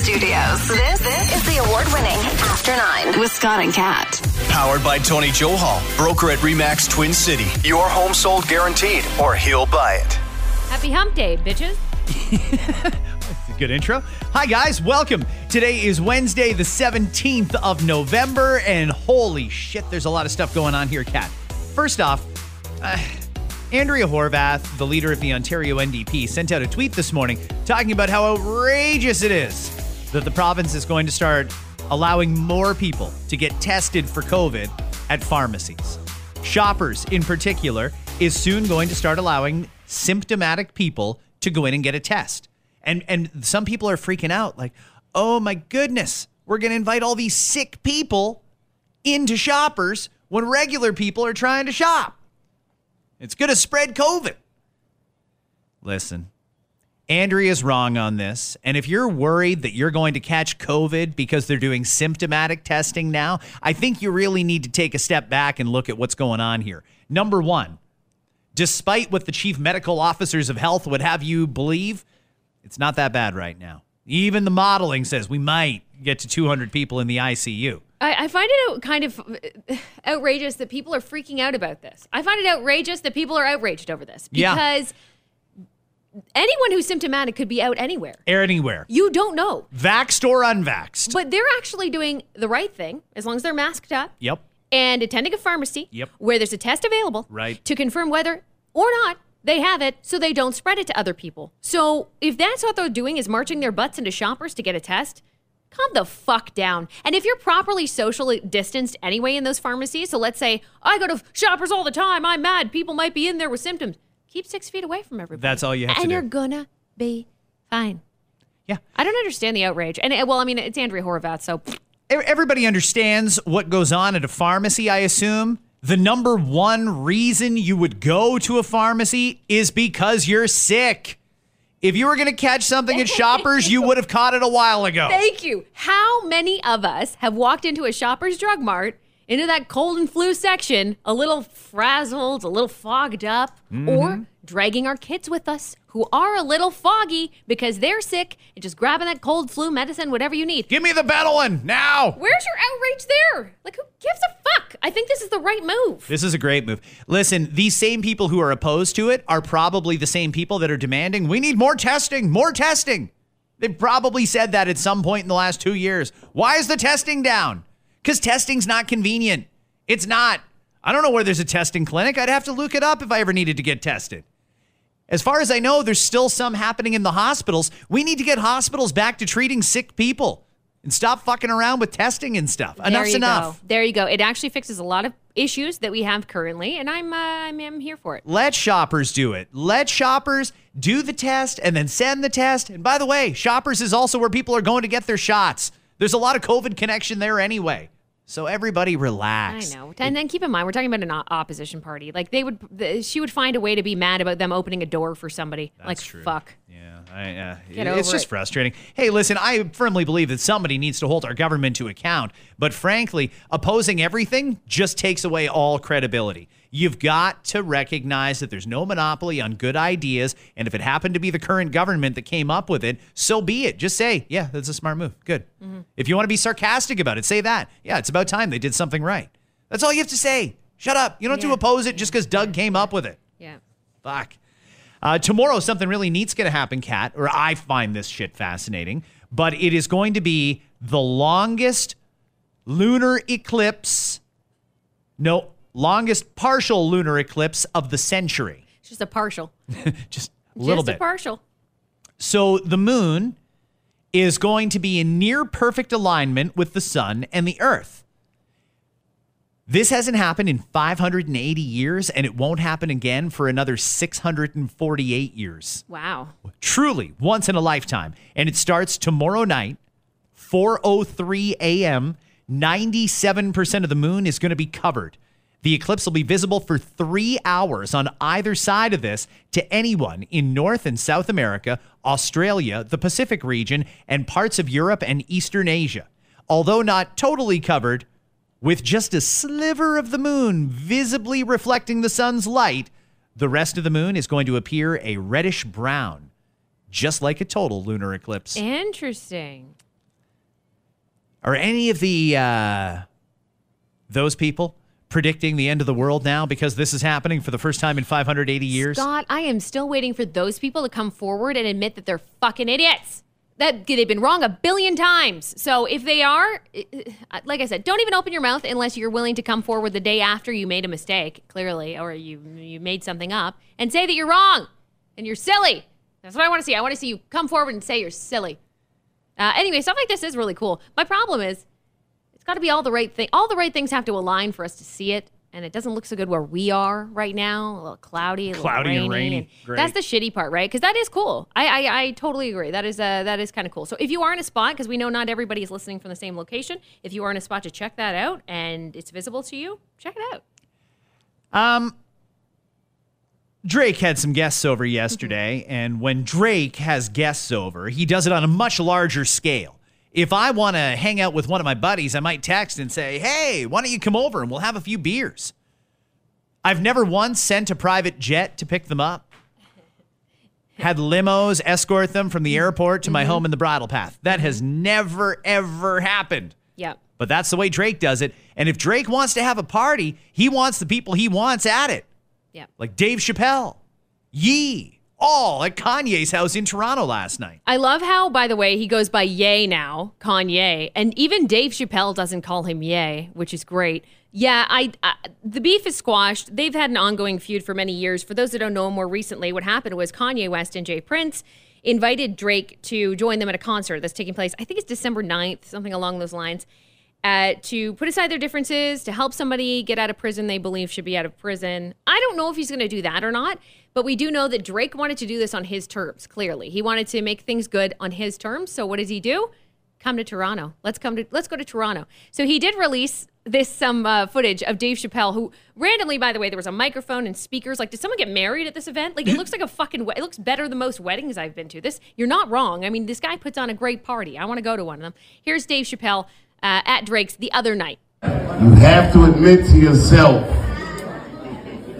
Studios. This, this is the award winning After Nine with Scott and Kat. Powered by Tony Johal, broker at Remax Twin City. Your home sold guaranteed, or he'll buy it. Happy hump day, bitches. Good intro. Hi, guys. Welcome. Today is Wednesday, the 17th of November, and holy shit, there's a lot of stuff going on here, Kat. First off, uh, Andrea Horvath, the leader of the Ontario NDP, sent out a tweet this morning talking about how outrageous it is that the province is going to start allowing more people to get tested for COVID at pharmacies. Shoppers, in particular, is soon going to start allowing symptomatic people to go in and get a test. And and some people are freaking out like, "Oh my goodness, we're going to invite all these sick people into shoppers when regular people are trying to shop. It's going to spread COVID." Listen, Andrea's wrong on this. And if you're worried that you're going to catch COVID because they're doing symptomatic testing now, I think you really need to take a step back and look at what's going on here. Number one, despite what the chief medical officers of health would have you believe, it's not that bad right now. Even the modeling says we might get to 200 people in the ICU. I, I find it kind of uh, outrageous that people are freaking out about this. I find it outrageous that people are outraged over this Yeah. Anyone who's symptomatic could be out anywhere. Air anywhere. You don't know. Vaxxed or unvaxxed. But they're actually doing the right thing as long as they're masked up yep. and attending a pharmacy Yep. where there's a test available Right. to confirm whether or not they have it so they don't spread it to other people. So if that's what they're doing is marching their butts into shoppers to get a test, calm the fuck down. And if you're properly socially distanced anyway in those pharmacies, so let's say I go to shoppers all the time, I'm mad, people might be in there with symptoms. Keep six feet away from everybody. That's all you have to do. and you're gonna be fine. Yeah. I don't understand the outrage. And well, I mean, it's Andrea Horvath, so Everybody understands what goes on at a pharmacy, I assume. The number one reason you would go to a pharmacy is because you're sick. If you were going to catch something at Shoppers, you would have caught it a while ago. Thank you. How many of us have walked into a shopper's drug mart, into that cold and flu section, a little frazzled, a little fogged up, Mm-hmm. or dragging our kids with us who are a little foggy because they're sick and just grabbing that cold flu medicine, whatever you need? Give me the Benylin now. Where's your outrage there? Like, who gives a fuck? I think this is the right move. This is a great move. Listen, these same people who are opposed to it are probably the same people that are demanding we need more testing, more testing. They probably said that at some point in the last two years. Why is the testing down? Because testing's not convenient. It's not. I don't know where there's a testing clinic. I'd have to look it up if I ever needed to get tested. As far as I know, there's still some happening in the hospitals. We need to get hospitals back to treating sick people and stop fucking around with testing and stuff. there Enough's you enough. Go. There you go. It actually fixes a lot of issues that we have currently, and I'm uh, I'm, I'm here for it. Let shoppers do it. Let shoppers do the test and then send the test. And by the way, shoppers is also where people are going to get their shots. There's a lot of COVID connection there anyway. So everybody relax. I know. And then keep in mind, we're talking about an opposition party. Like they would, the, she would find a way to be mad about them opening a door for somebody. like true. fuck. Yeah, I, uh, Get it's over just it. frustrating. Hey, listen, I firmly believe that somebody needs to hold our government to account. But frankly, opposing everything just takes away all credibility. You've got to recognize that there's no monopoly on good ideas. And if it happened to be the current government that came up with it, so be it. Just say, yeah, that's a smart move. Good. Mm-hmm. If you want to be sarcastic about it, say that. Yeah, it's about time they did something right. That's all you have to say. Shut up. You don't have to oppose it just because Doug came up with it. Yeah. Fuck. Uh, tomorrow, something really neat's going to happen, Kat, or I find this shit fascinating, but it is going to be the longest lunar eclipse, no, longest partial lunar eclipse of the century. It's just a partial. Just a little just bit. a partial. So the moon is going to be in near perfect alignment with the sun and the earth. This hasn't happened in 580 years, and it won't happen again for another 648 years. Wow. Truly, once in a lifetime. And it starts tomorrow night, 4:03 a.m. 97% of the moon is going to be covered. The eclipse will be visible for three hours on either side of this to anyone in North and South America, Australia, the Pacific region, and parts of Europe and Eastern Asia. Although not totally covered, with just a sliver of the moon visibly reflecting the sun's light, the rest of the moon is going to appear a reddish brown, just like a total lunar eclipse. Interesting. Are any of the uh, those people predicting the end of the world now because this is happening for the first time in 580 years? Scott, I am still waiting for those people to come forward and admit that they're fucking idiots. That they've been wrong a billion times. So if they are, like I said, don't even open your mouth unless you're willing to come forward the day after you made a mistake, clearly, or you you made something up, and say that you're wrong and you're silly. That's what I want to see. I want to see you come forward and say you're silly. Uh, anyway, stuff like this is really cool. My problem is, got to be all the right thing. All the right things have to align for us to see it, and it doesn't look so good where we are right now. A little cloudy, a little Cloudy and rainy. rainy. Great. That's the shitty part, right? Because that is cool. I I, I totally agree. That is uh, that is kind of cool. So if you are in a spot, because we know not everybody is listening from the same location, if you are in a spot to check that out and it's visible to you, check it out. Um, Drake had some guests over yesterday, and when Drake has guests over, he does it on a much larger scale. If I want to hang out with one of my buddies, I might text and say, Hey, why don't you come over and we'll have a few beers? I've never once sent a private jet to pick them up, had limos escort them from the airport to my mm-hmm. home in the bridle path. That has mm-hmm. never, ever happened. Yep. But that's the way Drake does it. And if Drake wants to have a party, he wants the people he wants at it. Yep. Like Dave Chappelle, Ye, all at Kanye's house in Toronto last night. I love how, by the way, he goes by Ye now, Kanye, and even Dave Chappelle doesn't call him Ye, which is great. Yeah, I, I the beef is squashed. They've had an ongoing feud for many years. For those that don't know, more recently, what happened was Kanye West and J. Prince invited Drake to join them at a concert that's taking place. I think it's December 9th, something along those lines. Uh, to put aside their differences, to help somebody get out of prison they believe should be out of prison. I don't know if he's going to do that or not, but we do know that Drake wanted to do this on his terms, clearly. He wanted to make things good on his terms. So what does he do? Come to Toronto. Let's come to let's go to Toronto. So he did release this some uh, footage of Dave Chappelle, who randomly, by the way, there was a microphone and speakers. Like, did someone get married at this event? Like, it looks like a fucking. we- It looks better than most weddings I've been to. This, you're not wrong. I mean, this guy puts on a great party. I want to go to one of them. Here's Dave Chappelle uh, at Drake's the other night. You have to admit to yourself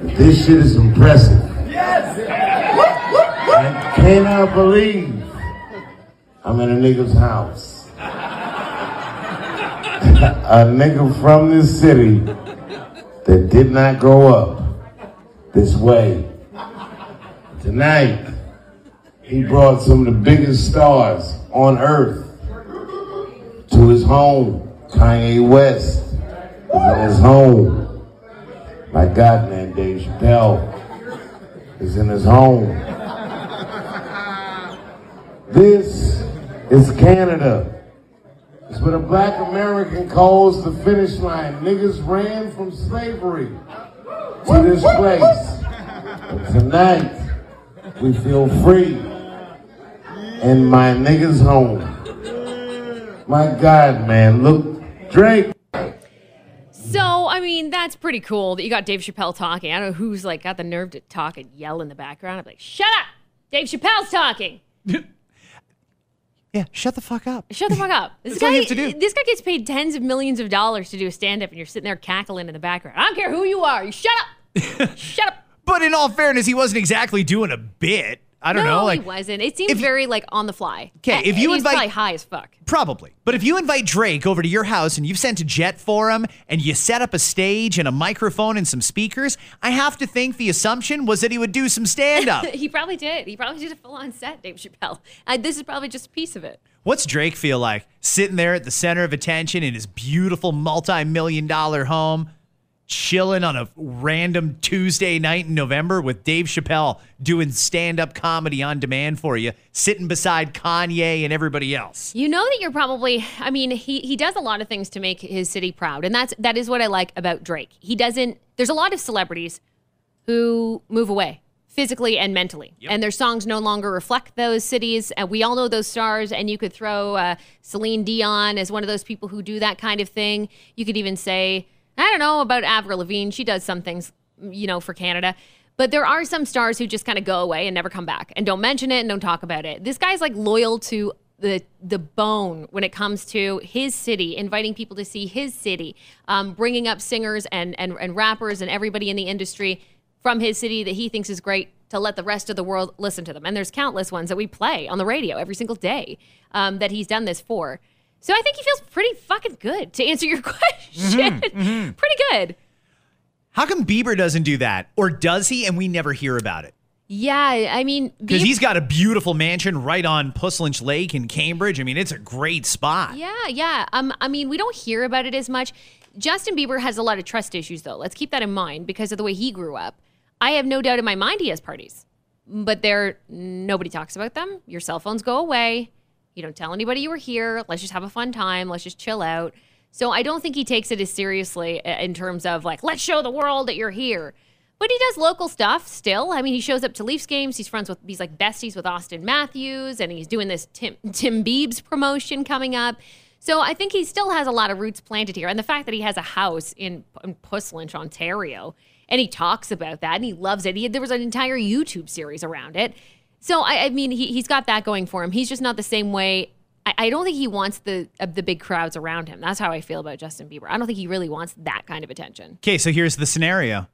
that this shit is impressive. Yes! I cannot believe I'm in a nigga's house. a nigga from this city that did not grow up this way. Tonight, he brought some of the biggest stars on earth to his home. Kanye West is in his home. My God, man, Dave Chappelle is in his home. This is Canada. It's what a black American calls the finish line. Niggas ran from slavery to this place. But tonight, we feel free in my niggas' home. My God, man, look, Drake. So, I mean, that's pretty cool that you got Dave Chappelle talking. I don't know who's like got the nerve to talk and yell in the background. I'm like, shut up! Dave Chappelle's talking. Yeah, shut the fuck up. Shut the fuck up. This That's all guy, you have to do. this guy gets paid tens of millions of dollars to do a stand up, and you're sitting there cackling in the background. I don't care who you are. You shut up. shut up. But in all fairness, he wasn't exactly doing a bit. I don't no, know. Like, he wasn't. It seemed very like on the fly. 'Kay, And- if you invite- probably high as fuck. Probably. But if you invite Drake over to your house and you've sent a jet for him and you set up a stage and a microphone and some speakers, I have to think the assumption was that he would do some stand up. he probably did. He probably did a full on set, Dave Chappelle. Uh, this is probably just a piece of it. What's Drake feel like sitting there at the center of attention in his beautiful multi million dollar home, chilling on a random Tuesday night in November with Dave Chappelle doing stand up comedy on demand for you, sitting beside Kanye and everybody else? You know that you're probably I mean, he he does a lot of things to make his city proud. And that's that is what I like about Drake. He doesn't there's a lot of celebrities who move away physically and mentally. And their songs no longer reflect those cities. And we all know those stars and you could throw uh, Celine Dion as one of those people who do that kind of thing. You could even say I don't know about Avril Lavigne. She does some things, you know, for Canada. But there are some stars who just kind of go away and never come back and don't mention it and don't talk about it. This guy's like loyal to the the bone when it comes to his city, inviting people to see his city, um, bringing up singers and, and and rappers and everybody in the industry from his city that he thinks is great to let the rest of the world listen to them. And there's countless ones that we play on the radio every single day um, that he's done this for. So I think he feels pretty fucking good to answer your question. Pretty good. How come Bieber doesn't do that? Or does he and we never hear about it? Yeah, I mean, Because he's got a beautiful mansion right on Puslinch Lake in Cambridge. I mean, it's a great spot. Yeah, yeah. Um, I mean, we don't hear about it as much. Justin Bieber has a lot of trust issues, though. Let's keep that in mind because of the way he grew up. I have no doubt in my mind he has parties, but there nobody talks about them. Your cell phones go away. You don't tell anybody you were here. Let's just have a fun time. Let's just chill out. So I don't think he takes it as seriously uh, in terms of like, let's show the world that you're here. But he does local stuff still. I mean, he shows up to Leafs games. He's friends with, he's like besties with Auston Matthews, and he's doing this Tim, Tim Biebs promotion coming up. So I think he still has a lot of roots planted here. And the fact that he has a house in, in Puslinch, Ontario, and he talks about that and he loves it. He, there was an entire YouTube series around it. So I, I mean, he, he's got that going for him. He's just not the same way. I, I don't think he wants the uh, the big crowds around him. That's how I feel about Justin Bieber. I don't think he really wants that kind of attention. Okay, so here's the scenario.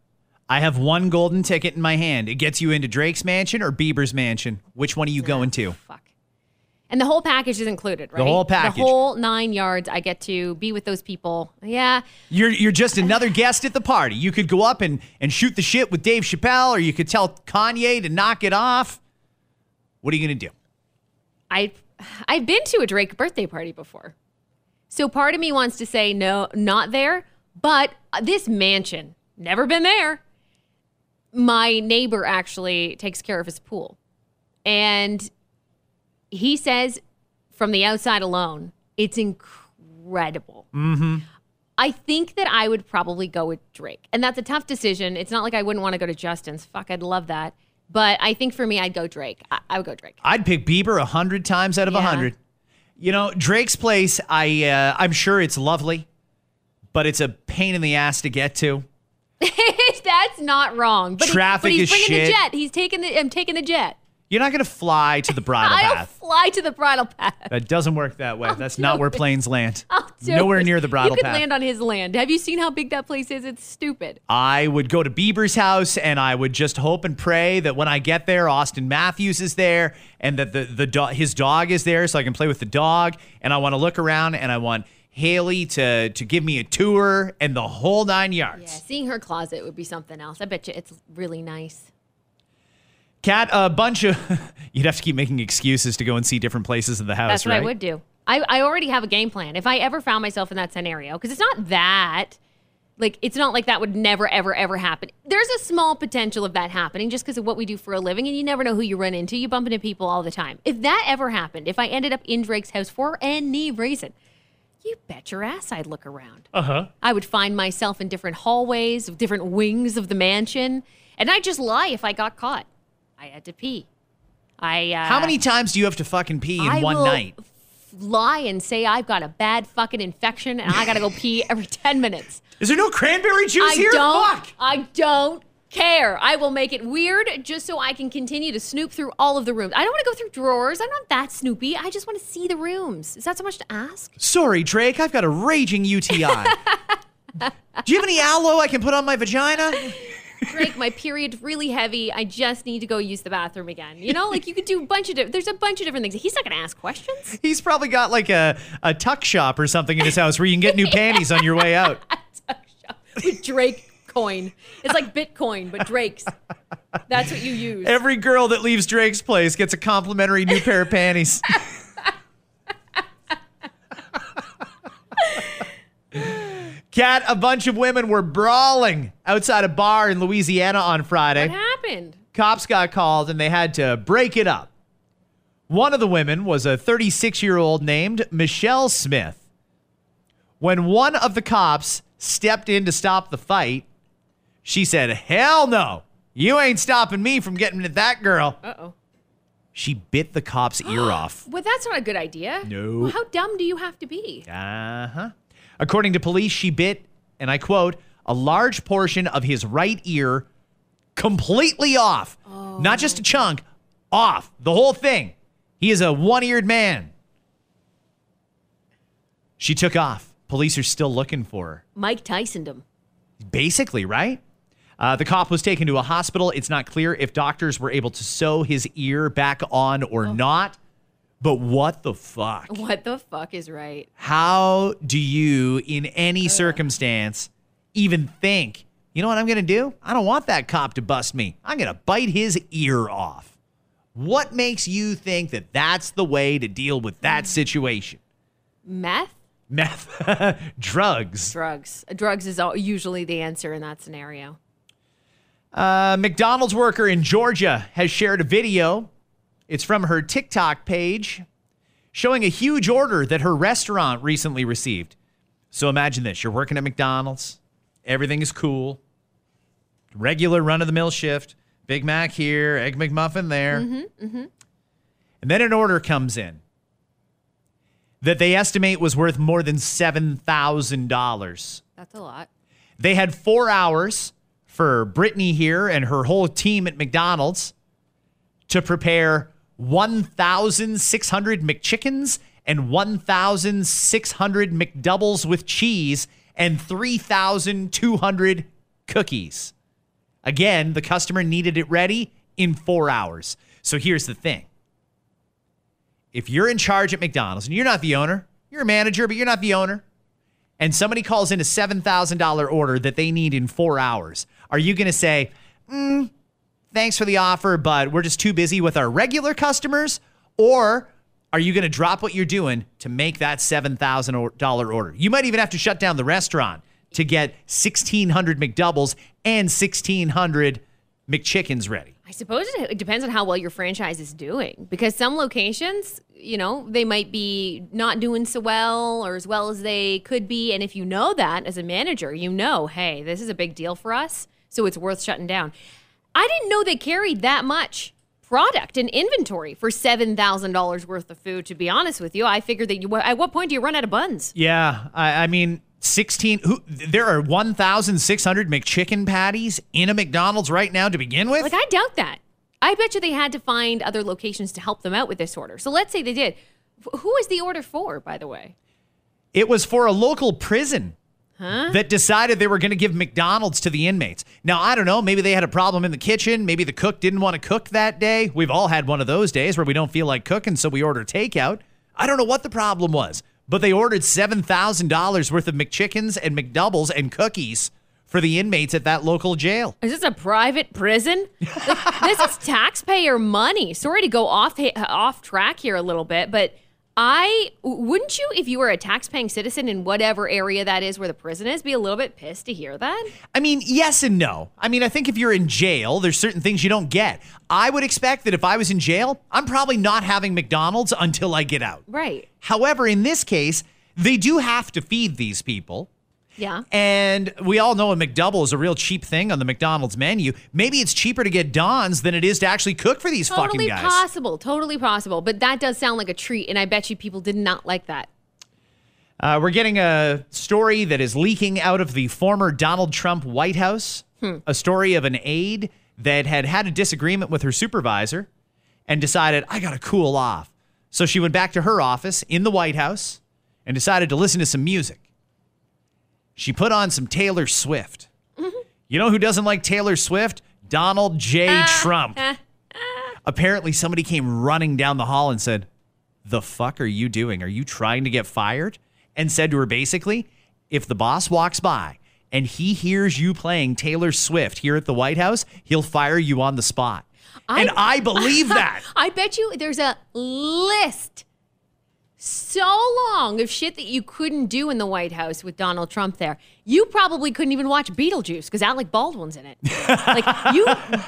I have one golden ticket in my hand. It gets you into Drake's mansion or Bieber's mansion. Which one are you going to? Fuck. And the whole package is included, right? The whole package. The whole nine yards. I get to be with those people. Yeah. You're you're just another guest at the party. You could go up and, and shoot the shit with Dave Chappelle, or you could tell Kanye to knock it off. What are you gonna do? I I've been to a Drake birthday party before. So part of me wants to say no, not there, but this mansion, never been there. My neighbor actually takes care of his pool. And he says from the outside alone, it's incredible. Mm-hmm. I think that I would probably go with Drake. And that's a tough decision. It's not like I wouldn't want to go to Justin's. Fuck, I'd love that. But I think for me, I'd go Drake. I, I would go Drake. I'd pick Bieber a hundred times out of a Yeah. hundred. You know, Drake's place. I uh, I'm sure it's lovely, but it's a pain in the ass to get to. That's not wrong. But he- Traffic but he's is bringing shit. the jet. He's taking the. I'm taking the jet. You're not gonna fly to the bridle I'll path. fly to the bridle path. That doesn't work that way. That's do not where it. planes land. I'll Nowhere it. near the bridle path. You could path. land on his land. Have you seen how big that place is? It's stupid. I would go to Bieber's house and I would just hope and pray that when I get there, Auston Matthews is there and that the, the do- his dog is there so I can play with the dog. And I want to look around and I want Hailey to, to give me a tour and the whole nine yards. Yeah, seeing her closet would be something else. I bet you it's really nice. Kat, a bunch of, you'd have to keep making excuses to go and see different places in the house, That's what right? I would do. I, I already have a game plan. If I ever found myself in that scenario, because it's not that, like, it's not like that would never, ever, ever happen. There's a small potential of that happening just because of what we do for a living, and you never know who you run into. You bump into people all the time. If that ever happened, if I ended up in Drake's house for any reason, you bet your ass I'd look around. Uh huh. I would find myself in different hallways, different wings of the mansion, and I'd just lie if I got caught. I had to pee. I uh, How many times do you have to fucking pee in I one will night? f- lie and say I've got a bad fucking infection and I gotta go pee every 10 minutes. Is there no cranberry juice I here? don't, Fuck. I don't care. I will make it weird just so I can continue to snoop through all of the rooms. I don't want to go through drawers. I'm not that snoopy. I just want to see the rooms. Is that so much to ask? Sorry, Drake, I've got a raging UTI. Do you have any aloe I can put on my vagina? Drake, my period's really heavy. I just need to go use the bathroom again. You know, like you could do a bunch of different, there's a bunch of different things. He's not going to ask questions. He's probably got like a, a tuck shop or something in his house where you can get new panties on your way out. tuck shop With Drake coin. It's like Bitcoin, but Drake's. That's what you use. Every girl that leaves Drake's place gets a complimentary new pair of panties. Kat, a bunch of women were brawling outside a bar in Louisiana on Friday. What happened? cops got called and they had to break it up. One of the women was a 36 year old named Michelle Smith. When one of the cops stepped in to stop the fight, she said, Hell no, you ain't stopping me from getting at that girl. Uh oh. She bit the cop's ear off. Well, that's not a good idea. No. Well, how dumb do you have to be? Uh huh. According to police, she bit, and I quote, a large portion of his right ear completely off. Not just a chunk, off. The whole thing. He is a one eared man. She took off. Police are still looking for her. Mike Tysoned him. Basically, right? Uh, the cop was taken to a hospital. It's not clear if doctors were able to sew his ear back on or not, But what the fuck? What the fuck is right? How do you, in any circumstance, even think, you know what I'm going to do? I don't want that cop to bust me. I'm going to bite his ear off. What makes you think that that's the way to deal with that mm. situation? Meth? Meth, drugs. Drugs. Drugs is all, usually the answer in that scenario. A McDonald's worker in Georgia has shared a video. It's from her TikTok page showing a huge order that her restaurant recently received. So imagine this you're working at McDonald's, everything is cool, regular run of the mill shift, Big Mac here, Egg McMuffin there. Mm-hmm, mm-hmm. And then an order comes in that they estimate was worth more than $7,000. That's a lot. They had four hours for Brittany here and her whole team at McDonald's to prepare 1,600 McChickens and 1,600 McDoubles with cheese and 3,200 cookies. Again, the customer needed it ready in four hours. So here's the thing if you're in charge at McDonald's and you're not the owner, you're a manager, but you're not the owner, and somebody calls in a $7,000 order that they need in four hours, are you going to say, mm, thanks for the offer, but we're just too busy with our regular customers? Or are you going to drop what you're doing to make that $7,000 order? You might even have to shut down the restaurant to get 1,600 McDoubles and 1,600 McChickens ready. I suppose it it depends on how well your franchise is doing because some locations, you know, they might be not doing so well or as well as they could be. And if you know that as a manager, you know, hey, this is a big deal for us. So it's worth shutting down. I didn't know they carried that much product and inventory for $7,000 worth of food, to be honest with you. I figured that you, at what point do you run out of buns? Yeah, I, I mean, 16. Who, there are 1,600 McChicken patties in a McDonald's right now to begin with. Like, I doubt that. I bet you they had to find other locations to help them out with this order. So let's say they did. Wh- Who is the order for, by the way? It was for a local prison that decided they were going to give McDonald's to the inmates. Now, I don't know. Maybe they had a problem in the kitchen. Maybe the cook didn't want to cook that day. We've all had one of those days where we don't feel like cooking, so we order takeout. I don't know what the problem was, but they ordered $7,000 worth of McChickens and McDoubles and cookies for the inmates at that local jail. Is this a private prison? Like, this is taxpayer money. Sorry to go off off track here a little bit, but I wouldn't you, if you were a tax-paying citizen in whatever area that is where the prison is, be a little bit pissed to hear that? I mean, yes and no. I mean, I think if you're in jail, there's certain things you don't get. I would expect that if I was in jail, I'm probably not having McDonald's until I get out. Right. However, in this case, they do have to feed these people. Yeah. And we all know a McDouble is a real cheap thing on the McDonald's menu. Maybe it's cheaper to get Don's than it is to actually cook for these Totally fucking guys. Totally possible. Totally possible. But that does sound like a treat, and I bet you people did not like that. Uh, we're getting a story that is leaking out of the former Donald Trump White House. A story of an aide that had had a disagreement with her supervisor and decided, I got to cool off. So she went back to her office in the White House and decided to listen to some music. She put on some Taylor Swift. You know who doesn't like Taylor Swift? Donald J. Ah. Trump. Ah. Apparently, somebody came running down the hall and said, The fuck are you doing? Are you trying to get fired? And said to her basically, If the boss walks by and he hears you playing Taylor Swift here at the White House, he'll fire you on the spot. and I believe that. I bet you there's a list so long of shit that you couldn't do in the White House with Donald Trump there. You probably couldn't even watch Beetlejuice because Alec Baldwin's in it. like, you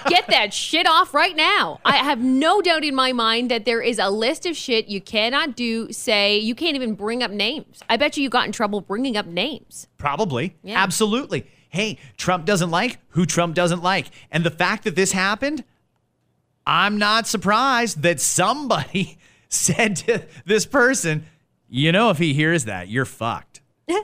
get that shit off right now. I have no doubt in my mind that there is a list of shit you cannot do, say, you can't even bring up names. I bet you you got in trouble bringing up names. Probably. Yeah. Absolutely. Hey, Trump doesn't like who Trump doesn't like. And the fact that this happened, I'm not surprised that somebody said to this person, you know, if he hears that, you're fucked.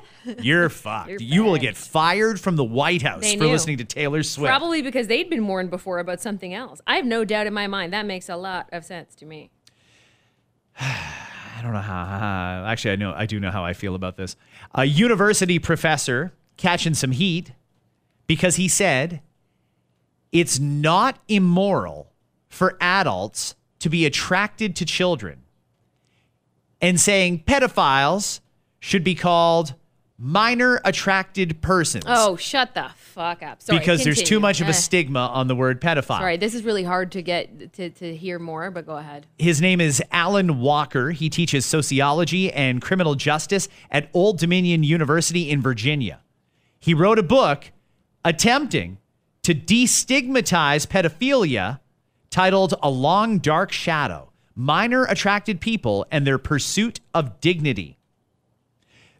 You're fucked. You're you will get fired from the White House They for knew. listening to Taylor Swift. Probably because they'd been warned before about something else. I have no doubt in my mind that makes a lot of sense to me. I don't know how. actually, I know. I do know how I feel about this. A university professor catching some heat because he said it's not immoral for adults to be attracted to children. and saying pedophiles should be called minor attracted persons. Oh, shut the fuck up. Sorry, because there's too much of a Eh. stigma on the word pedophile. Sorry, this is really hard to get to, to hear more, but go ahead. His name is Allyn Walker. He teaches sociology and criminal justice at Old Dominion University in Virginia. He wrote a book attempting to destigmatize pedophilia titled A Long Dark Shadow Minor Attracted People and Their Pursuit of Dignity.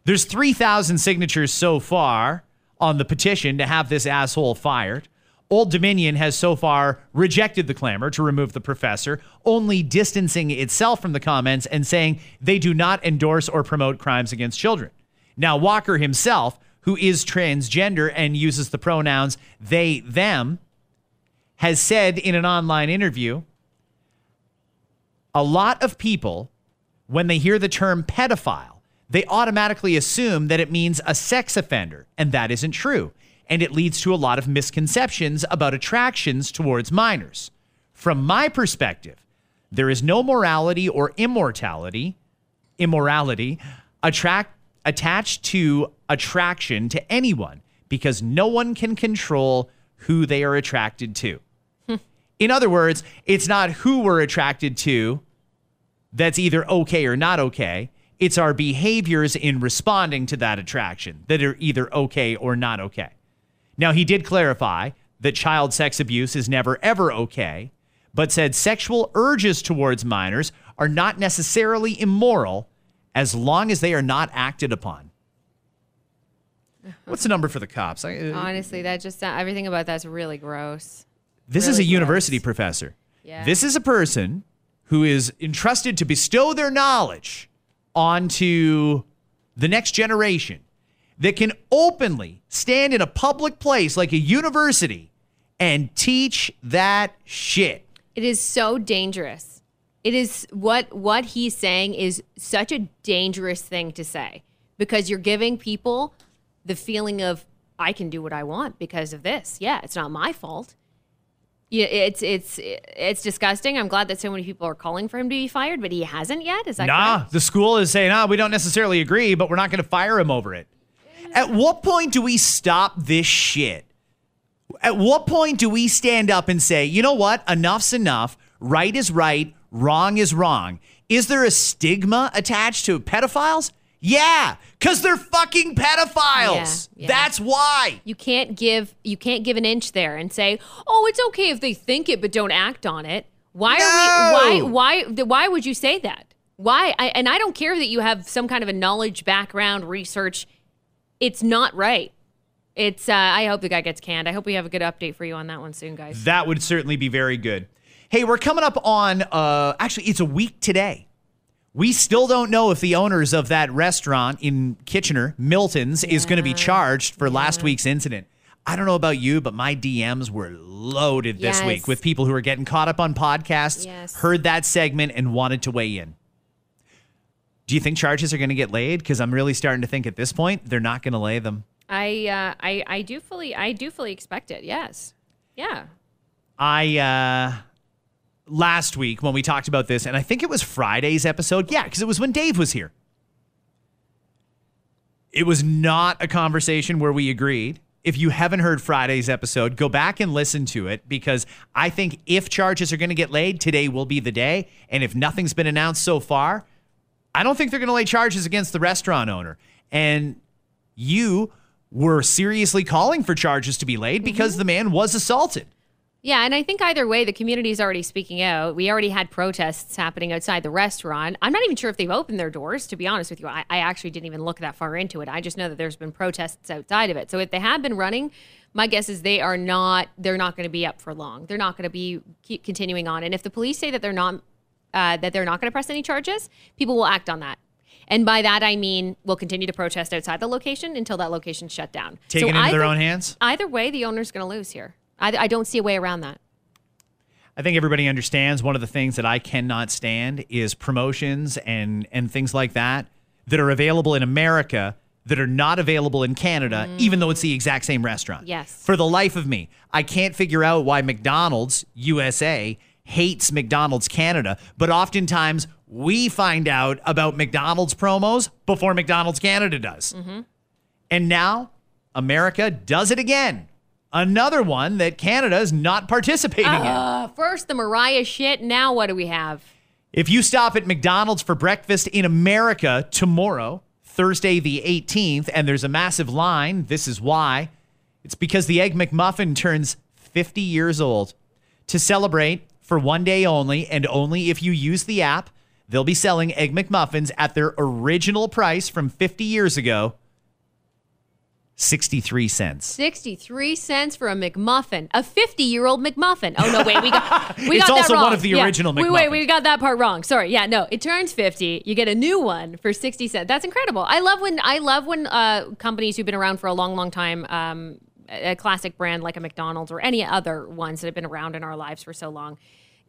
There's 3,000 signatures so far on the petition to have this asshole fired. Old Dominion has so far rejected the clamor to remove the professor, only distancing itself from the comments and saying they do not endorse or promote crimes against children. Now, Walker himself, who is transgender and uses the pronouns they, them, has said in an online interview a lot of people, when they hear the term pedophile, they automatically assume that it means a sex offender, and that isn't true. And it leads to a lot of misconceptions about attractions towards minors. From my perspective, there is no morality or immortality, immorality attract attached to attraction to anyone because no one can control who they are attracted to. In other words, it's not who we're attracted to that's either okay or not okay. It's our behaviors in responding to that attraction that are either okay or not okay. Now, he did clarify that child sex abuse is never ever okay, but said sexual urges towards minors are not necessarily immoral as long as they are not acted upon. What's the number for the cops? Uh, Honestly, that just everything about that's really gross. This is a Really university gross. professor. Yeah. This is a person who is entrusted to bestow their knowledge onto the next generation that can openly stand in a public place like a university and teach that shit. It is so dangerous. It is what what he's saying is such a dangerous thing to say because you're giving people the feeling of I can do what I want because of this. Yeah, it's not my fault. Yeah, it's it's it's disgusting. I'm glad that so many people are calling for him to be fired, but he hasn't yet. Is that Nah, correct? the school is saying, ah, we don't necessarily agree, but we're not going to fire him over it. At what point do we stop this shit? At what point do we stand up and say, you know what? Enough's enough. Right is right. Wrong is wrong. Is there a stigma attached to pedophiles? Yeah, because they're fucking pedophiles. Yeah, yeah. That's why. You can't give you can't give an inch there and say, "Oh, it's okay if they think it but don't act on it." Why are we why why why would you say that? Why? I, and I don't care that you have some kind of a knowledge background research. It's not right. It's uh, I hope the guy gets canned. I hope we have a good update for you on that one soon, guys. That would certainly be very good. Hey, we're coming up on uh actually it's a week today. We still don't know if the owners of that restaurant in Kitchener, Milton's, is going to be charged for last week's incident. I don't know about you, but my DMs were loaded this Yes. week with people who are getting caught up on podcasts, Yes. heard that segment, and wanted to weigh in. Do you think charges are going to get laid? Because I'm really starting to think at this point they're not going to lay them. I uh, I I do fully I do fully expect it. Yes. Yeah. I uh last week when we talked about this, and I think it was Friday's episode. Yeah, because it was when Dave was here. It was not a conversation where we agreed. If you haven't heard Friday's episode, go back and listen to it because I think if charges are going to get laid, today will be the day. And if nothing's been announced so far, I don't think they're going to lay charges against the restaurant owner. And you were seriously calling for charges to be laid because mm-hmm. the man was assaulted. Yeah, and I think either way, the community is already speaking out. We already had protests happening outside the restaurant. I'm not even sure if they've opened their doors, to be honest with you. I, I actually didn't even look that far into it. I just know that there's been protests outside of it. So if they have been running, my guess is they are not. They're not going to be up for long. They're not going to be keep continuing on. And if the police say that they're not, uh, that they're not going to press any charges, people will act on that. And by that I mean we'll continue to protest outside the location until that location's shut down. Take it into I their own hands? Either way, the owner's going to lose here. I, I don't see a way around that. I think everybody understands one of the things that I cannot stand is promotions and and things like that that are available in America that are not available in Canada, mm. even though it's the exact same restaurant. Yes. For the life of me, I can't figure out why McDonald's USA hates McDonald's Canada, but oftentimes we find out about McDonald's promos before McDonald's Canada does. Mm-hmm. And now America does it again. Another one that Canada is not participating in. Uh, first, the Mariah shit. Now, what do we have? If you stop at McDonald's for breakfast in America tomorrow, Thursday the 18th, and there's a massive line, this is why. It's because the Egg McMuffin turns 50 years old. To celebrate for one day only, and only if you use the app, they'll be selling Egg McMuffins at their original price from 50 years ago 63 cents. 63 cents for a McMuffin, a 50 year old McMuffin. Oh, no, wait, we got, we It's got also that wrong. one of the Yeah. original Wait, wait, we got that part wrong. Sorry. Yeah, no, it turns 50. You get a new one for 60 cents. That's incredible. I love when, I love when uh, companies who've been around for a long, long time, um, a classic brand like a McDonald's or any other ones that have been around in our lives for so long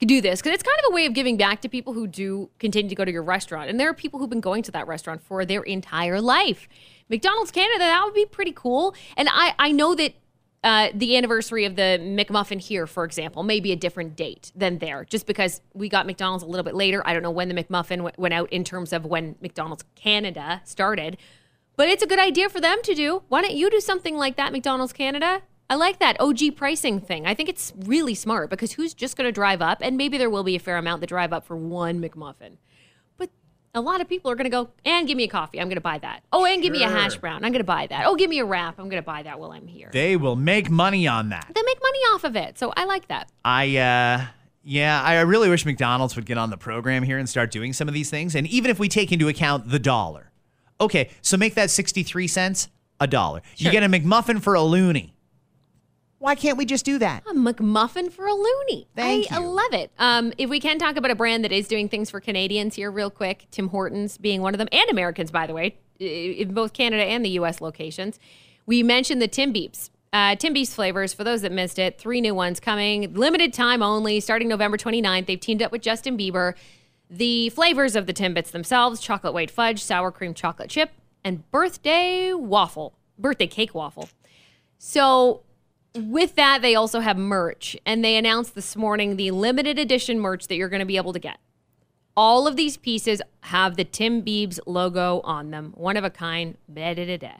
do this because it's kind of a way of giving back to people who do continue to go to your restaurant. And there are people who've been going to that restaurant for their entire life. McDonald's Canada, that would be pretty cool. And I, I know that uh, the anniversary of the McMuffin here, for example, may be a different date than there, just because we got McDonald's a little bit later. I don't know when the McMuffin w- went out in terms of when McDonald's Canada started, but it's a good idea for them to do. Why don't you do something like that, McDonald's Canada? I like that OG pricing thing. I think it's really smart because who's just going to drive up? And maybe there will be a fair amount that drive up for one McMuffin. But a lot of people are going to go, and give me a coffee. I'm going to buy that. Oh, and give me a hash brown. I'm going to buy that. Oh, give me a wrap. I'm going to buy that while I'm here. They will make money on that. They make money off of it. So I like that. I uh yeah, I really wish McDonald's would get on the program here and start doing some of these things. And even if we take into account the dollar. Okay, so make that 63 cents a dollar. You get a McMuffin for a loonie. Why can't we just do that? A McMuffin for a loonie. Thank I, you. love it. Um, if we can talk about a brand that is doing things for Canadians here, real quick, Tim Hortons being one of them, and Americans, by the way, in both Canada and the U.S. locations. We mentioned the Tim Biebs. Uh, Tim Biebs flavors, for those that missed it, three new ones coming, limited time only, starting November 29th. They've teamed up with Justin Bieber. The flavors of the Timbits themselves chocolate white fudge, sour cream chocolate chip, and birthday waffle, birthday cake waffle. So, with that, they also have merch, and they announced this morning the limited edition merch that you're going to be able to get. All of these pieces have the Tim Biebs logo on them, one of a kind. Da, da, da, da.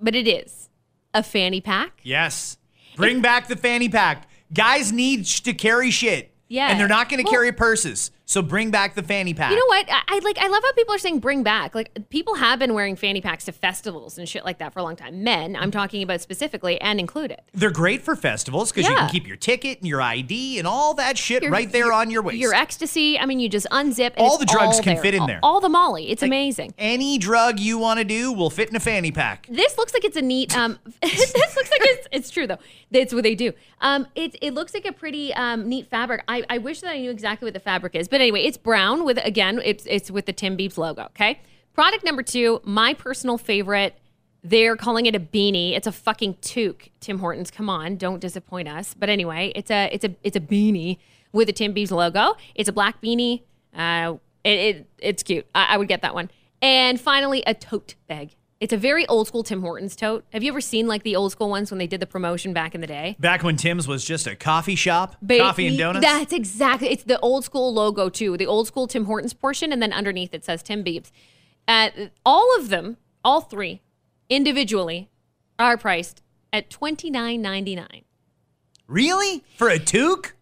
But it is a fanny pack. Yes. Bring back the fanny pack. Guys need sh- to carry shit. Yeah. And they're not going to Well- carry purses. So bring back the fanny pack. You know what? I, I like. I love how people are saying bring back. Like people have been wearing fanny packs to festivals and shit like that for a long time. Men, I'm talking about specifically and included. They're great for festivals because you can keep your ticket and your ID and all that shit Your- right there on your waist. Your ecstasy. I mean, you just unzip. And All the drugs can there. fit in All- there. All the Molly. It's amazing. Any drug you want to do will fit in a fanny pack. This looks like it's a neat. Um, this looks like it's, it's true though. That's what they do. Um, it it looks like a pretty um, neat fabric. I, I wish that I knew exactly what the fabric is, but anyway, it's brown with again. It's it's with the Tim Biebs logo. Okay. Product number two, my personal favorite. They're calling it a beanie. It's a fucking toque. Tim Hortons, come on, don't disappoint us. But anyway, it's a it's a it's a beanie with a Tim Biebs logo. It's a black beanie. Uh, it, it it's cute. I, I would get that one. And finally, a tote bag. It's a very old school Tim Hortons tote. Have you ever seen like the old school ones when they did the promotion back in the day? Back when Tim's was just a coffee shop, coffee and donuts. That's exactly. It's the old school logo too. The old school Tim Hortons portion, and then underneath it says Tim Biebs. Uh, all of them, all three, individually, are priced at twenty nine ninety nine. really? For a toque?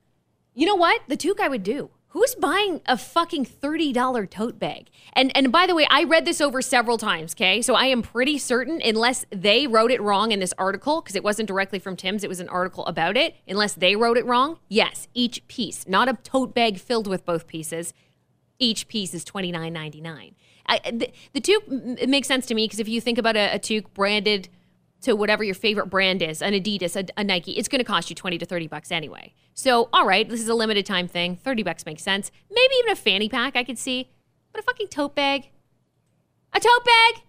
You know what? The toque I would do. Who's buying a fucking $30 tote bag? And and by the way, I read this over several times, okay? So I am pretty certain unless they wrote it wrong in this article because it wasn't directly from Tim's, it was an article about it. Unless they wrote it wrong, yes, each piece, not a tote bag filled with both pieces. Each piece is twenty nine ninety nine. The, the toque makes sense to me because if you think about a, a toque branded to whatever your favorite brand is, an Adidas, a, a Nike, it's going to cost you 20 to 30 bucks anyway. So, all right, this is a limited time thing. 30 bucks makes sense. Maybe even a fanny pack I could see, but a fucking tote bag. A tote bag?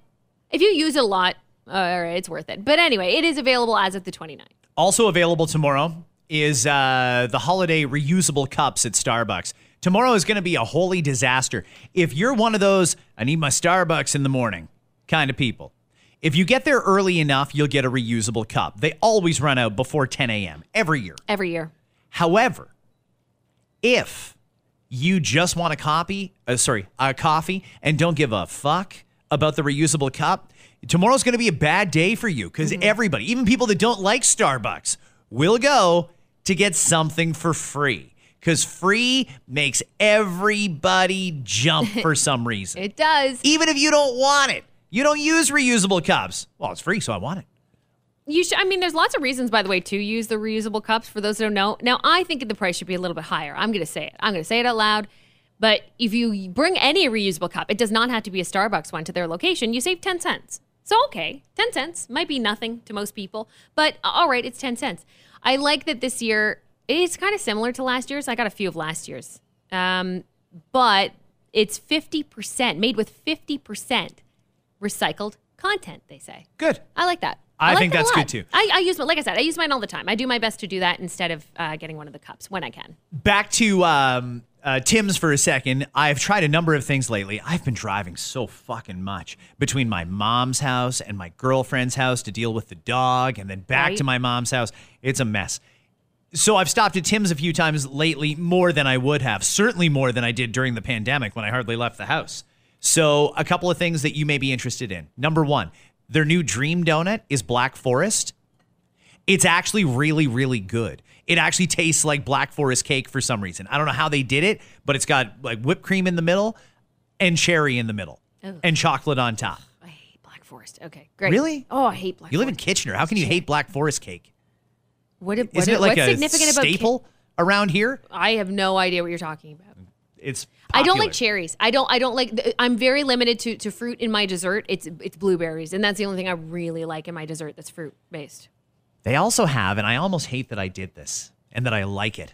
If you use it a lot, all right, it's worth it. But anyway, it is available as of the 29th. Also available tomorrow is uh, the holiday reusable cups at Starbucks. Tomorrow is going to be a holy disaster. If you're one of those, I need my Starbucks in the morning kind of people, if you get there early enough, you'll get a reusable cup. They always run out before 10 a.m. every year. Every year. However, if you just want a copy, uh, sorry, a coffee, and don't give a fuck about the reusable cup, tomorrow's going to be a bad day for you because everybody, even people that don't like Starbucks, will go to get something for free. Because free makes everybody jump for some reason. It does. Even if you don't want it, you don't use reusable cups. Well, it's free, so I want it. You should. I mean, there's lots of reasons, by the way, to use the reusable cups. For those that don't know, now I think the price should be a little bit higher. I'm going to say it. I'm going to say it out loud. But if you bring any reusable cup, it does not have to be a Starbucks one to their location. You save ten cents. So okay, ten cents might be nothing to most people, but all right, it's ten cents. I like that this year. It's kind of similar to last year's. I got a few of last year's, um, but it's fifty percent made with fifty percent recycled content. They say. Good. I like that. I like think that's good too. I, I use, like I said, I use mine all the time. I do my best to do that instead of uh, getting one of the cups when I can. Back to um, uh, Tim's for a second. I've tried a number of things lately. I've been driving so fucking much between my mom's house and my girlfriend's house to deal with the dog, and then back Right. to my mom's house. It's a mess. So I've stopped at Tim's a few times lately, more than I would have. Certainly more than I did during the pandemic when I hardly left the house. So a couple of things that you may be interested in. Number one, their new dream donut is Black Forest. It's actually really, really good. It actually tastes like Black Forest cake for some reason. I don't know how they did it, but it's got like whipped cream in the middle and cherry in the middle and chocolate on top. I hate Black Forest. Okay, great. Really? Oh, I hate Black You live in Forest. Kitchener. How can you hate Black Forest cake? What, what, Isn't it like what's a significant about staple around here? I have no idea what you're talking about. It's I don't like cherries. I don't. I don't like. I'm very limited to, to fruit in my dessert. It's it's blueberries, and that's the only thing I really like in my dessert that's fruit based. They also have, and I almost hate that I did this and that I like it.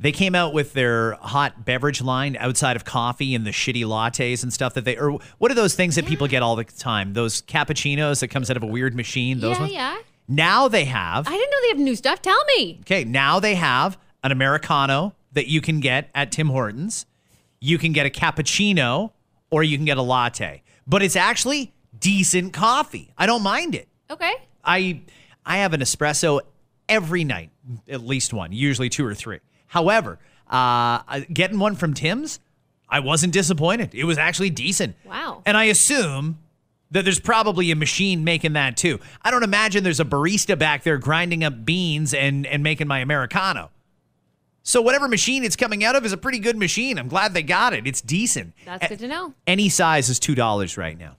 They came out with their hot beverage line outside of coffee and the shitty lattes and stuff that they, or what are those things that people get all the time? Those cappuccinos that comes out of a weird machine. Those yeah, ones. yeah. Now they have. I didn't know they have new stuff. Tell me. Okay, now they have an Americano that you can get at Tim Hortons. You can get a cappuccino or you can get a latte. But it's actually decent coffee. I don't mind it. Okay. I I have an espresso every night, at least one, usually two or three. However, uh, getting one from Tim's, I wasn't disappointed. It was actually decent. Wow. And I assume that there's probably a machine making that too. I don't imagine there's a barista back there grinding up beans and and making my americano. So whatever machine it's coming out of is a pretty good machine. I'm glad they got it. It's decent. That's good to know. Any size is two dollars right now.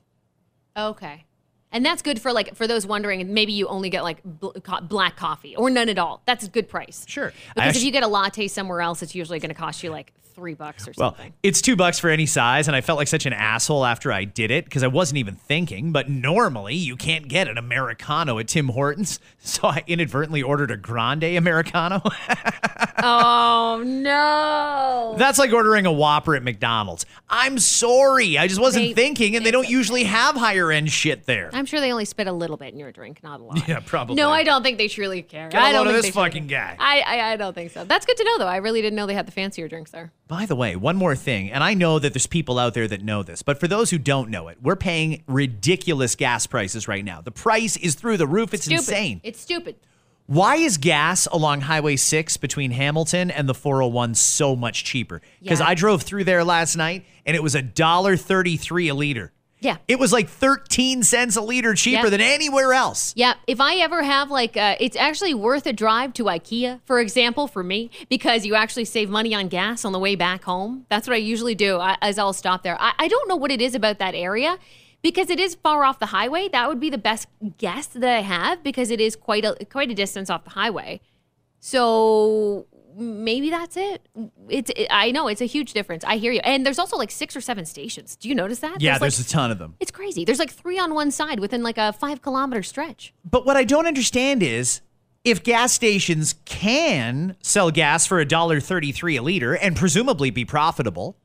Okay. And that's good for like for those wondering. Maybe you only get like bl- co- black coffee or none at all. That's a good price. Sure. Because actu- if you get a latte somewhere else, it's usually going to cost you like three bucks or something. Well, something. it's two bucks for any size, and I felt like such an asshole after I did it because I wasn't even thinking. But normally, you can't get an Americano at Tim Hortons, so I inadvertently ordered a grande Americano. oh no! That's like ordering a Whopper at McDonald's. I'm sorry, I just wasn't They- thinking, and they don't usually have higher end shit there. I'm sure they only spit a little bit in your drink, not a lot. Yeah, probably. No, I don't think they truly care. Get a I don't load of think this they truly fucking care. guy. I, I I don't think so. That's good to know, though. I really didn't know they had the fancier drinks there. By the way, one more thing, and I know that there's people out there that know this, but for those who don't know it, we're paying ridiculous gas prices right now. The price is through the roof. It's Stupid. insane. It's stupid. Why is gas along Highway 6 between Hamilton and the 401 so much cheaper? Because Yeah. I drove through there last night and it was a dollar thirty-three a liter. Yeah. It was like 13 cents a liter cheaper Yeah. than anywhere else. Yeah, if I ever have like, uh, it's actually worth a drive to IKEA, for example, for me, because you actually save money on gas on the way back home. That's what I usually do. I, as I'll stop there. I, I don't know what it is about that area, because it is far off the highway. That would be the best guess that I have, because it is quite a quite a distance off the highway. So maybe that's it. It's it, I know it's a huge difference. I hear you. And there's also like six or seven stations. Do you notice that? Yeah, like- there's a ton of them. it's crazy. There's like three on one side within like a five kilometer stretch. But what I don't understand is if gas stations can sell gas for a dollar thirty-three a liter and presumably be profitable,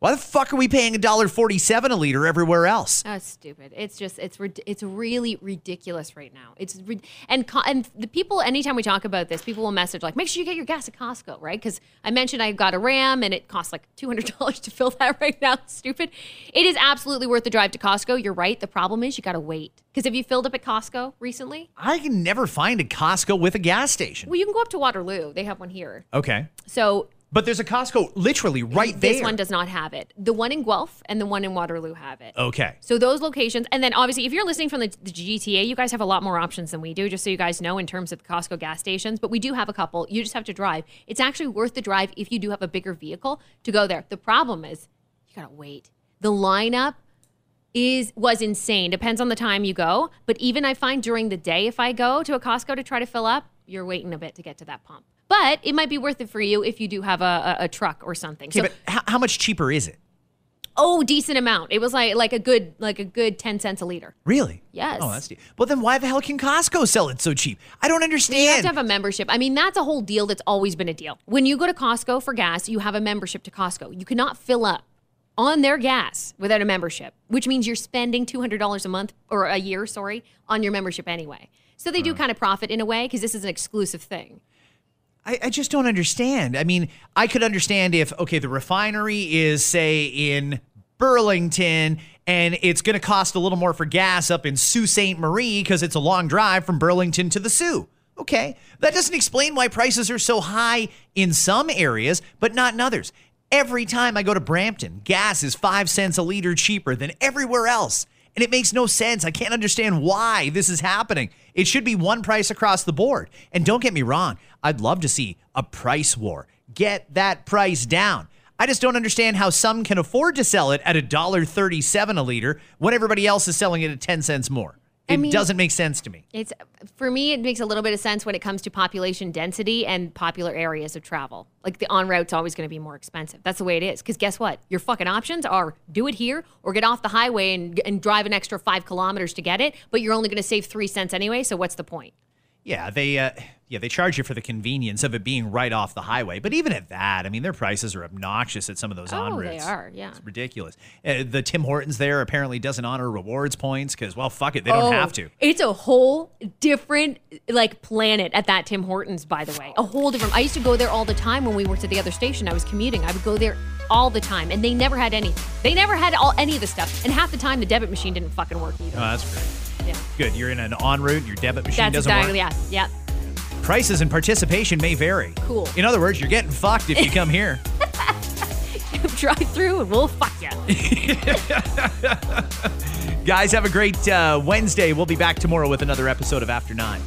why the fuck are we paying a dollar forty-seven a liter everywhere else? Oh, That's stupid. It's just it's it's really ridiculous right now. It's and and the people anytime we talk about this, people will message like, make sure you get your gas at Costco, right? Because I mentioned I got a Ram and it costs like two hundred dollars to fill that right now. It's stupid. It is absolutely worth the drive to Costco. You're right. The problem is you got to wait because have you filled up at Costco recently? I can never find a Costco with a gas station. Well, you can go up to Waterloo. They have one here. Okay. So But there's a Costco literally right this there. This one does not have it. The one in Guelph and the one in Waterloo have it. Okay. So those locations, and then obviously, if you're listening from the, the GTA, you guys have a lot more options than we do. Just so you guys know, in terms of the Costco gas stations, but we do have a couple. You just have to drive. It's actually worth the drive if you do have a bigger vehicle to go there. The problem is, you gotta wait. The lineup is was insane. Depends on the time you go, but even I find during the day, if I go to a Costco to try to fill up, you're waiting a bit to get to that pump. But it might be worth it for you if you do have a, a, a truck or something. Okay, but how, how much cheaper is it? oh, decent amount. It was like like a good like a good ten cents a liter. Really? Yes. Oh, that's deep. Well, then why the hell can Costco sell it so cheap? I don't understand. You have to have a membership. I mean, that's a whole deal that's always been a deal. When you go to Costco for gas, you have a membership to Costco. You cannot fill up on their gas without a membership, which means you're spending $200 a month or a year, sorry, on your membership anyway. So they do kind of profit in a way because this is an exclusive thing. I, I just don't understand. I mean, I could understand if, okay, the refinery is, say, in Burlington and it's going to cost a little more for gas up in Sault Ste. Marie because it's a long drive from Burlington to the Soo. Okay. That doesn't explain why prices are so high in some areas, but not in others. Every time I go to Brampton, gas is five cents a liter cheaper than everywhere else. And it makes no sense. I can't understand why this is happening. It should be one price across the board. And don't get me wrong, I'd love to see a price war. Get that price down. I just don't understand how some can afford to sell it at $1.37 a liter when everybody else is selling it at 10 cents more. It I mean- doesn't make sense to me. It's for me, it makes a little bit of sense when it comes to population density and popular areas of travel. Like the ONroute's always going to be more expensive. That's the way it is. Because guess what? Your fucking options are do it here or get off the highway and, and drive an extra five kilometers to get it. But you're only going to save three cents anyway. So what's the point? Yeah, they uh, yeah they charge you for the convenience of it being right off the highway. But even at that, I mean, their prices are obnoxious at some of those on Oh, routes. they are, yeah. it's ridiculous. Uh, the Tim Hortons there apparently doesn't honor rewards points because well, fuck it, they don't Oh, have to. It's a whole different like planet at that Tim Hortons, by the way. A whole different. I used to go there all the time when we worked at the other station. I was commuting. I would go there all the time, and they never had any. They never had all any of the stuff, and half the time the debit machine didn't fucking work either. Oh, that's great. Yeah, Good. You're in an en route. Your debit machine that's doesn't exactly work. yeah, yeah. Prices and participation may vary. Cool. In other words, you're getting fucked if you come here. Drive through, and we'll fuck you. Guys, have a great uh, Wednesday. We'll be back tomorrow with another episode of After Nine.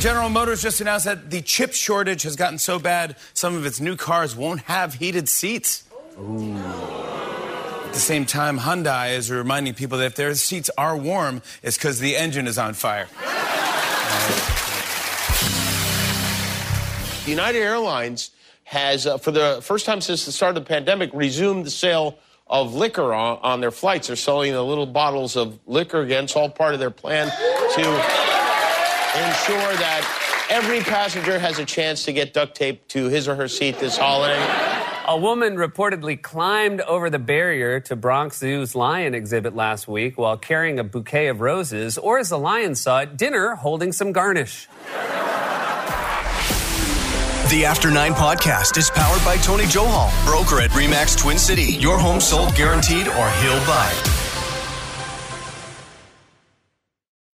General Motors just announced that the chip shortage has gotten so bad, some of its new cars won't have heated seats. At the same time, Hyundai is reminding people that if their seats are warm, it's because the engine is on fire. United Airlines has, uh, for the first time since the start of the pandemic, resumed the sale of liquor on, on their flights. They're selling the little bottles of liquor again. It's all part of their plan to ensure that every passenger has a chance to get duct tape to his or her seat this holiday. A woman reportedly climbed over the barrier to Bronx Zoo's lion exhibit last week while carrying a bouquet of roses, or as the lion saw it, dinner, holding some garnish. The After Nine podcast is powered by Tony Johal, broker at Remax Twin City. Your home sold guaranteed or he'll buy.